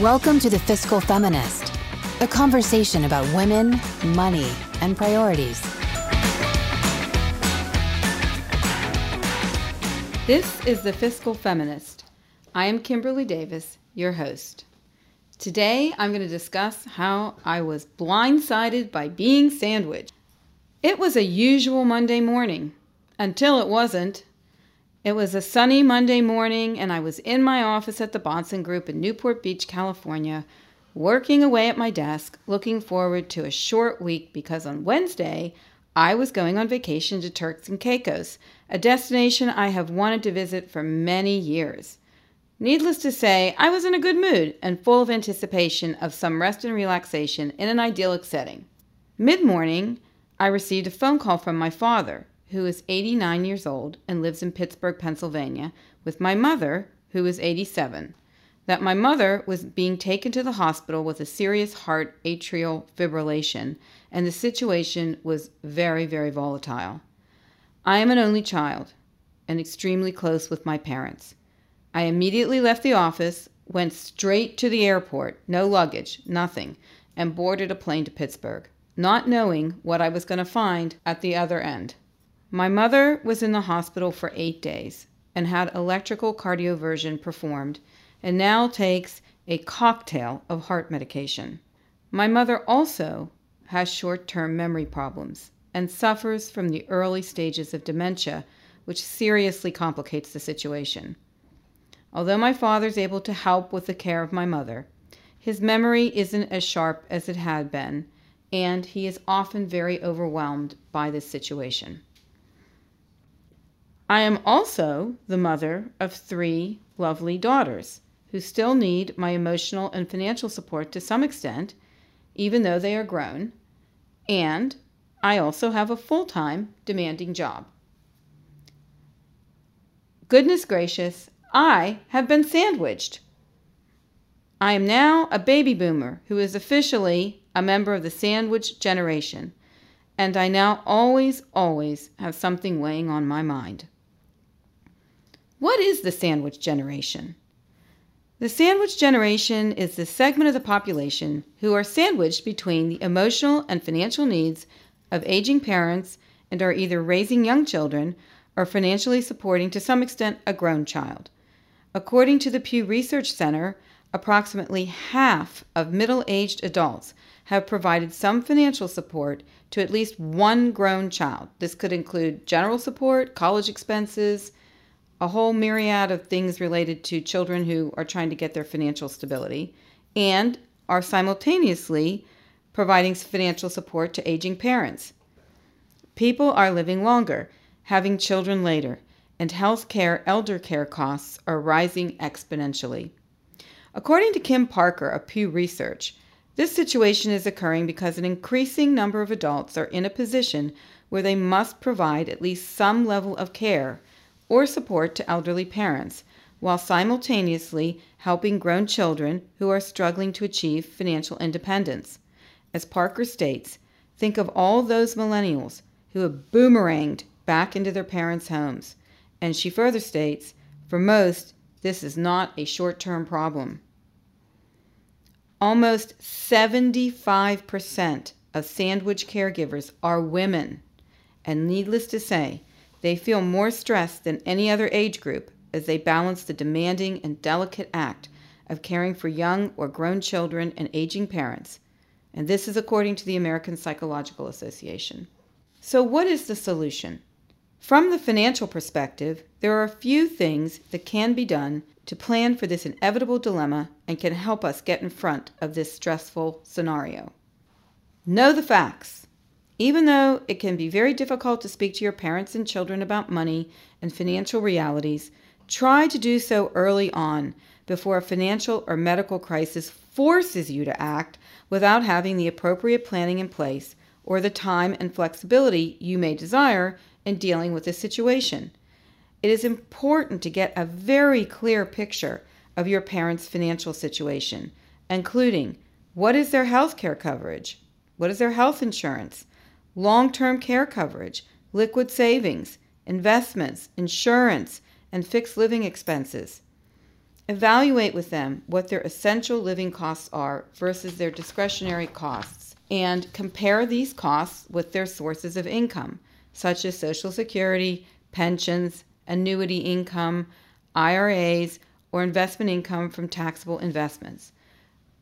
Welcome to The Fiscal Feminist, a conversation about women, money, and priorities. This is The Fiscal Feminist. I am Kimberly Davis, your host. Today I'm going to discuss how I was blindsided by being sandwiched. It was a usual Monday morning until it wasn't. It was a sunny Monday morning, and I was in my office at the Bahnsen Group in Newport Beach, California, working away at my desk, looking forward to a short week because on Wednesday I was going on vacation to Turks and Caicos, a destination I have wanted to visit for many years. Needless to say, I was in a good mood and full of anticipation of some rest and relaxation in an idyllic setting. Mid morning, I received a phone call from my father, who is 89 years old and lives in Pittsburgh, Pennsylvania, with my mother, who is 87, that my mother was being taken to the hospital with a serious heart atrial fibrillation, and the situation was very, very volatile. I am an only child and extremely close with my parents. I immediately left the office, went straight to the airport, no luggage, nothing, and boarded a plane to Pittsburgh, not knowing what I was going to find at the other end. My mother was in the hospital for eight days and had electrical cardioversion performed and now takes a cocktail of heart medication. My mother also has short term memory problems and suffers from the early stages of dementia, which seriously complicates the situation. Although my father is able to help with the care of my mother, his memory isn't as sharp as it had been, and he is often very overwhelmed by this situation. I am also the mother of three lovely daughters who still need my emotional and financial support to some extent, even though they are grown, and I also have a full time, demanding job. Goodness gracious, I have been sandwiched. I am now a baby boomer who is officially a member of the sandwich generation, and I now always, always have something weighing on my mind. What is the sandwich generation? The sandwich generation is the segment of the population who are sandwiched between the emotional and financial needs of aging parents and are either raising young children or financially supporting to some extent a grown child. According to the Pew Research Center, approximately half of middle aged adults have provided some financial support to at least one grown child. This could include general support, college expenses, a whole myriad of things related to children who are trying to get their financial stability and are simultaneously providing financial support to aging parents. People are living longer, having children later, and health care elder care costs are rising exponentially. According to Kim Parker of Pew Research, this situation is occurring because an increasing number of adults are in a position where they must provide at least some level of care or support to elderly parents, while simultaneously helping grown children who are struggling to achieve financial independence. As Parker states, think of all those millennials who have boomeranged back into their parents' homes. And she further states, for most, this is not a short term problem. Almost 75% of sandwich caregivers are women. And needless to say, they feel more stressed than any other age group as they balance the demanding and delicate act of caring for young or grown children and aging parents. And this is according to the American Psychological Association. So, what is the solution? From the financial perspective, there are a few things that can be done to plan for this inevitable dilemma and can help us get in front of this stressful scenario. Know the facts. Even though it can be very difficult to speak to your parents and children about money and financial realities, try to do so early on before a financial or medical crisis forces you to act without having the appropriate planning in place or the time and flexibility you may desire in dealing with the situation. It is important to get a very clear picture of your parents' financial situation, including what is their health care coverage? What is their health insurance? Long term care coverage, liquid savings, investments, insurance, and fixed living expenses. Evaluate with them what their essential living costs are versus their discretionary costs and compare these costs with their sources of income, such as Social Security, pensions, annuity income, IRAs, or investment income from taxable investments.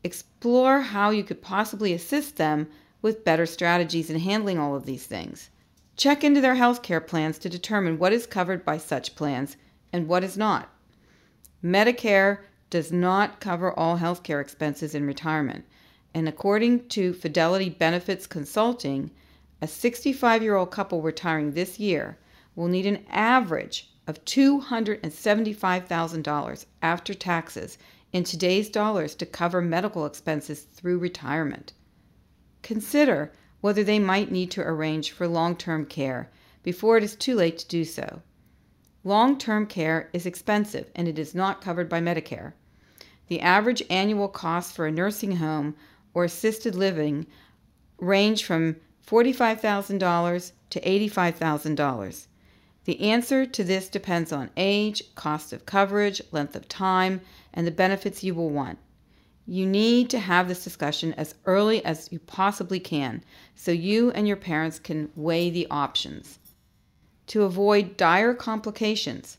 Explore how you could possibly assist them with better strategies in handling all of these things. Check into their health care plans to determine what is covered by such plans and what is not. Medicare does not cover all health care expenses in retirement, and according to Fidelity Benefits Consulting, a 65 year old couple retiring this year will need an average of $275,000 after taxes in today's dollars to cover medical expenses through retirement. Consider whether they might need to arrange for long term care before it is too late to do so. Long term care is expensive and it is not covered by Medicare. The average annual cost for a nursing home or assisted living range from $45,000 to $85,000. The answer to this depends on age, cost of coverage, length of time, and the benefits you will want. You need to have this discussion as early as you possibly can so you and your parents can weigh the options. To avoid dire complications,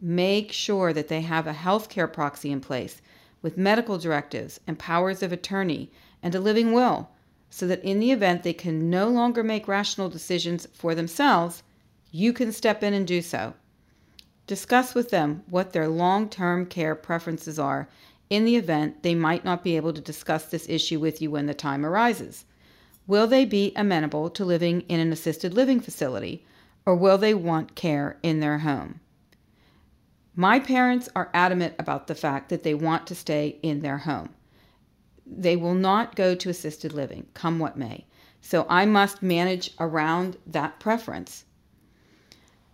make sure that they have a healthcare proxy in place with medical directives and powers of attorney and a living will so that in the event they can no longer make rational decisions for themselves, you can step in and do so. Discuss with them what their long term care preferences are in the event they might not be able to discuss this issue with you when the time arises. Will they be amenable to living in an assisted living facility, or will they want care in their home? My parents are adamant about the fact that they want to stay in their home. They will not go to assisted living, come what may. So I must manage around that preference.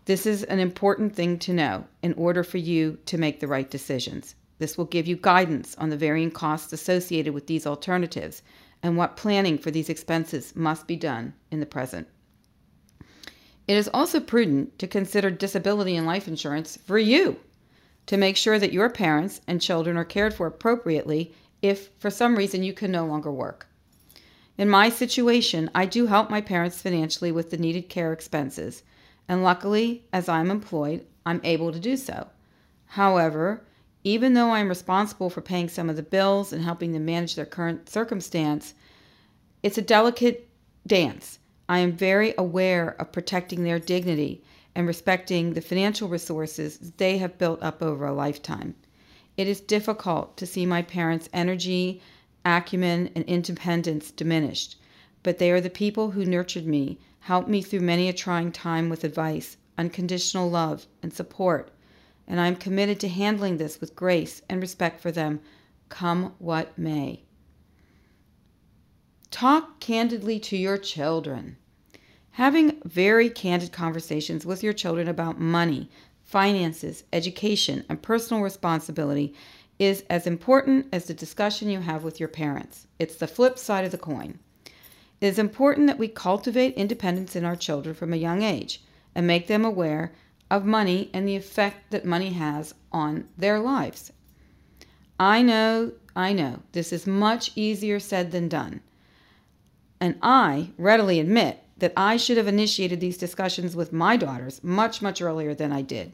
This is an important thing to know in order for you to make the right decisions. This will give you guidance on the varying costs associated with these alternatives and what planning for these expenses must be done in the present. It is also prudent to consider disability and life insurance for you to make sure that your parents and children are cared for appropriately if for some reason you can no longer work. In my situation, I do help my parents financially with the needed care expenses, and luckily, as I'm employed, I'm able to do so. However, even though I'm responsible for paying some of the bills and helping them manage their current circumstance, it's a delicate dance. I am very aware of protecting their dignity and respecting the financial resources they have built up over a lifetime. It is difficult to see my parents' energy, acumen, and independence diminished, but they are the people who nurtured me, helped me through many a trying time with advice, unconditional love, and support and I am committed to handling this with grace and respect for them, come what may. Talk candidly to your children. Having very candid conversations with your children about money, finances, education, and personal responsibility is as important as the discussion you have with your parents. It's the flip side of the coin. It is important that we cultivate independence in our children from a young age and make them aware of money and the effect that money has on their lives. I know, I know, this is much easier said than done. And I readily admit that I should have initiated these discussions with my daughters much, much earlier than I did.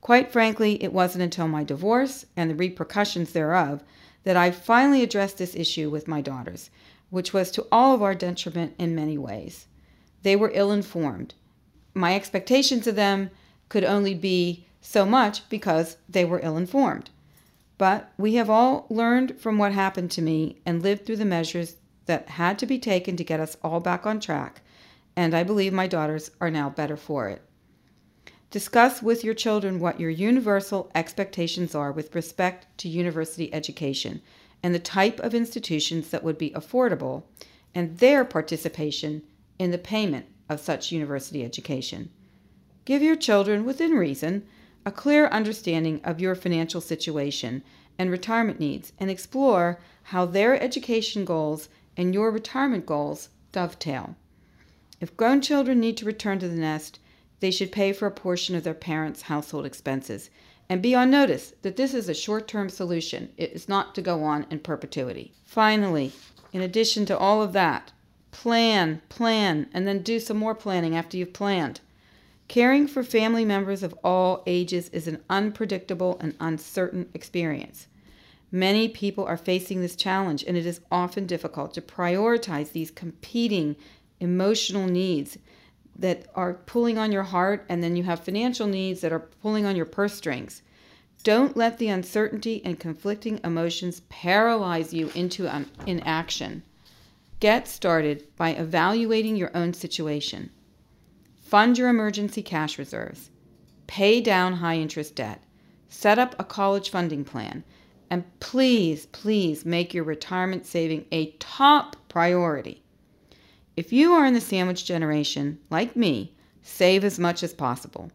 Quite frankly, it wasn't until my divorce and the repercussions thereof that I finally addressed this issue with my daughters, which was to all of our detriment in many ways. They were ill informed. My expectations of them could only be so much because they were ill informed. But we have all learned from what happened to me and lived through the measures that had to be taken to get us all back on track, and I believe my daughters are now better for it. Discuss with your children what your universal expectations are with respect to university education and the type of institutions that would be affordable and their participation in the payment of such university education. Give your children, within reason, a clear understanding of your financial situation and retirement needs and explore how their education goals and your retirement goals dovetail. If grown children need to return to the nest, they should pay for a portion of their parents' household expenses and be on notice that this is a short term solution. It is not to go on in perpetuity. Finally, in addition to all of that, plan, plan, and then do some more planning after you've planned. Caring for family members of all ages is an unpredictable and uncertain experience. Many people are facing this challenge, and it is often difficult to prioritize these competing emotional needs that are pulling on your heart, and then you have financial needs that are pulling on your purse strings. Don't let the uncertainty and conflicting emotions paralyze you into um, inaction. Get started by evaluating your own situation. Fund your emergency cash reserves. Pay down high interest debt. Set up a college funding plan. And please, please make your retirement saving a top priority. If you are in the sandwich generation, like me, save as much as possible.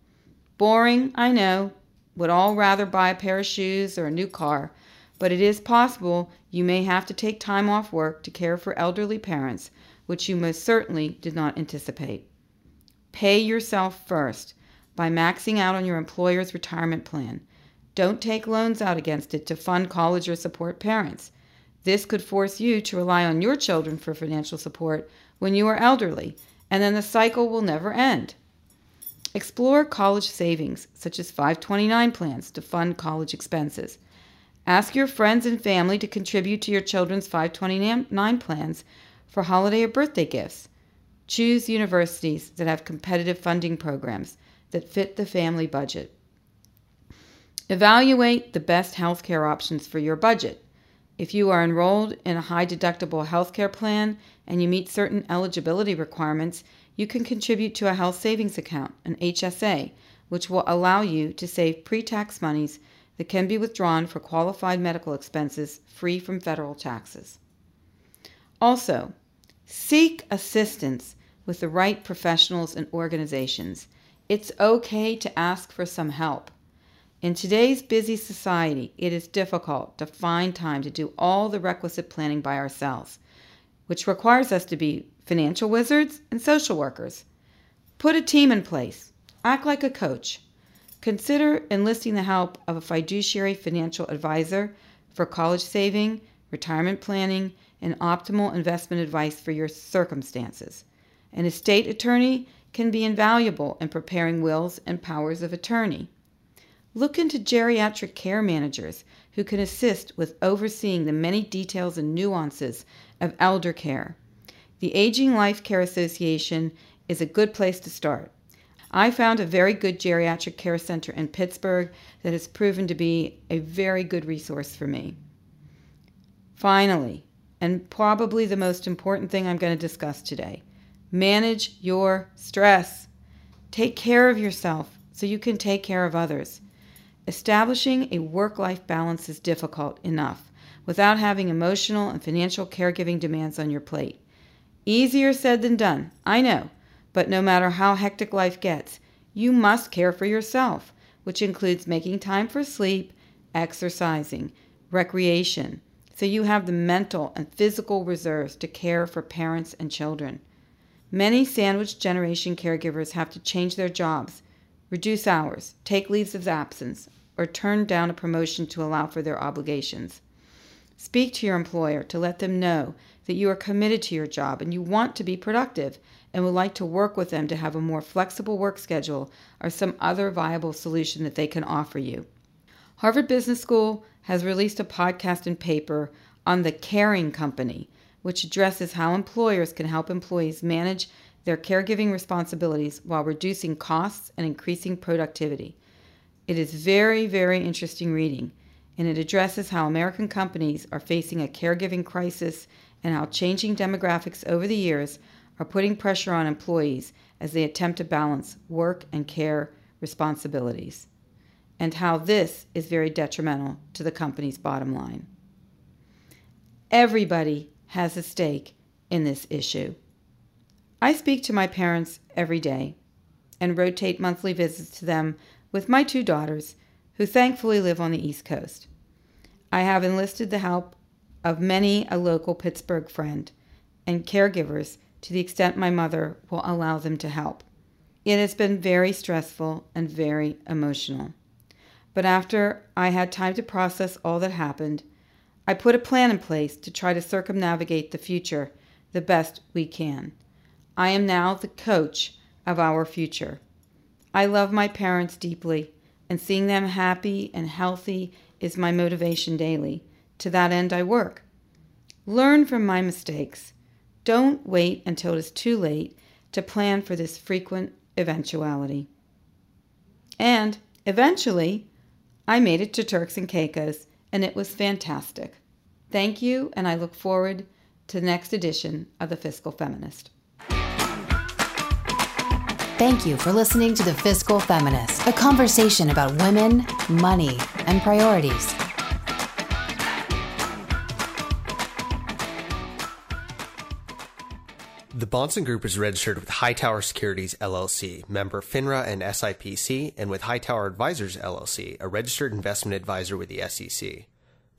Boring, I know, would all rather buy a pair of shoes or a new car, but it is possible you may have to take time off work to care for elderly parents, which you most certainly did not anticipate. Pay yourself first by maxing out on your employer's retirement plan. Don't take loans out against it to fund college or support parents. This could force you to rely on your children for financial support when you are elderly, and then the cycle will never end. Explore college savings, such as 529 plans to fund college expenses. Ask your friends and family to contribute to your children's 529 plans for holiday or birthday gifts. Choose universities that have competitive funding programs that fit the family budget. Evaluate the best healthcare options for your budget. If you are enrolled in a high deductible healthcare plan and you meet certain eligibility requirements, you can contribute to a health savings account, an HSA, which will allow you to save pre tax monies that can be withdrawn for qualified medical expenses free from federal taxes. Also, seek assistance with the right professionals and organizations. It's okay to ask for some help. In today's busy society, it is difficult to find time to do all the requisite planning by ourselves, which requires us to be financial wizards and social workers. Put a team in place. Act like a coach. Consider enlisting the help of a fiduciary financial advisor for college saving, retirement planning, and optimal investment advice for your circumstances. An estate attorney can be invaluable in preparing wills and powers of attorney. Look into geriatric care managers who can assist with overseeing the many details and nuances of elder care. The Aging Life Care Association is a good place to start. I found a very good geriatric care center in Pittsburgh that has proven to be a very good resource for me. Finally, and probably the most important thing I'm going to discuss today manage your stress. Take care of yourself so you can take care of others. Establishing a work life balance is difficult enough without having emotional and financial caregiving demands on your plate. Easier said than done, I know, but no matter how hectic life gets, you must care for yourself, which includes making time for sleep, exercising, recreation, so you have the mental and physical reserves to care for parents and children. Many sandwich generation caregivers have to change their jobs, reduce hours, take leaves of absence, or turn down a promotion to allow for their obligations. Speak to your employer to let them know that you are committed to your job and you want to be productive and would like to work with them to have a more flexible work schedule or some other viable solution that they can offer you. Harvard Business School has released a podcast and paper on the Caring Company, which addresses how employers can help employees manage their caregiving responsibilities while reducing costs and increasing productivity. It is very, very interesting reading, and it addresses how American companies are facing a caregiving crisis and how changing demographics over the years are putting pressure on employees as they attempt to balance work and care responsibilities, and how this is very detrimental to the company's bottom line. Everybody has a stake in this issue. I speak to my parents every day and rotate monthly visits to them with my two daughters, who thankfully live on the East Coast. I have enlisted the help of many a local Pittsburgh friend and caregivers to the extent my mother will allow them to help. It has been very stressful and very emotional. But after I had time to process all that happened, I put a plan in place to try to circumnavigate the future the best we can. I am now the coach of our future. I love my parents deeply, and seeing them happy and healthy is my motivation daily. To that end, I work. Learn from my mistakes. Don't wait until it is too late to plan for this frequent eventuality. And eventually, I made it to Turks and Caicos, and it was fantastic. Thank you, and I look forward to the next edition of The Fiscal Feminist. Thank you for listening to The Fiscal Feminist, a conversation about women, money, and priorities. The Bahnsen Group is registered with Hightower Securities LLC, member FINRA and SIPC, and with Hightower Advisors LLC, a registered investment advisor with the SEC.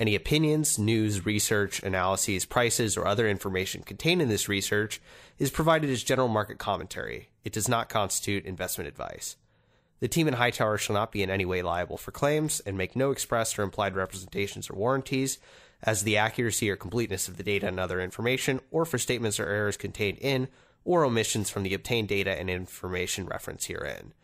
Any opinions, news, research, analyses, prices, or other information contained in this research is provided as general market commentary. It does not constitute investment advice. The team in Hightower shall not be in any way liable for claims and make no express or implied representations or warranties as to the accuracy or completeness of the data and other information, or for statements or errors contained in or omissions from the obtained data and information referenced herein.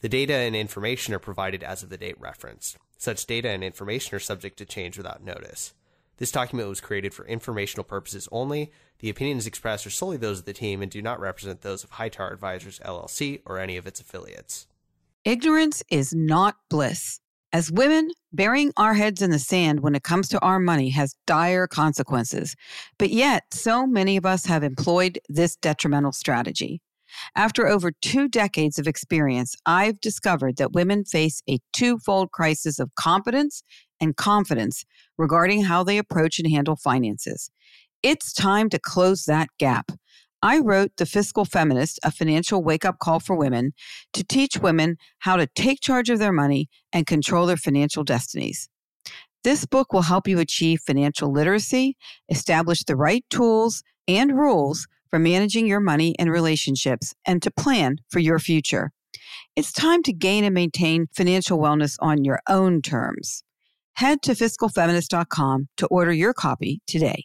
The data and information are provided as of the date referenced. Such data and information are subject to change without notice. This document was created for informational purposes only. The opinions expressed are solely those of the team and do not represent those of Hightower Advisors LLC or any of its affiliates. Ignorance is not bliss. As women, burying our heads in the sand when it comes to our money has dire consequences. But yet, so many of us have employed this detrimental strategy. After over two decades of experience, I've discovered that women face a twofold crisis of competence and confidence regarding how they approach and handle finances. It's time to close that gap. I wrote The Fiscal Feminist, a financial wake up call for women, to teach women how to take charge of their money and control their financial destinies. This book will help you achieve financial literacy, establish the right tools and rules for managing your money and relationships, and to plan for your future. It's time to gain and maintain financial wellness on your own terms. Head to fiscalfeminist.com to order your copy today.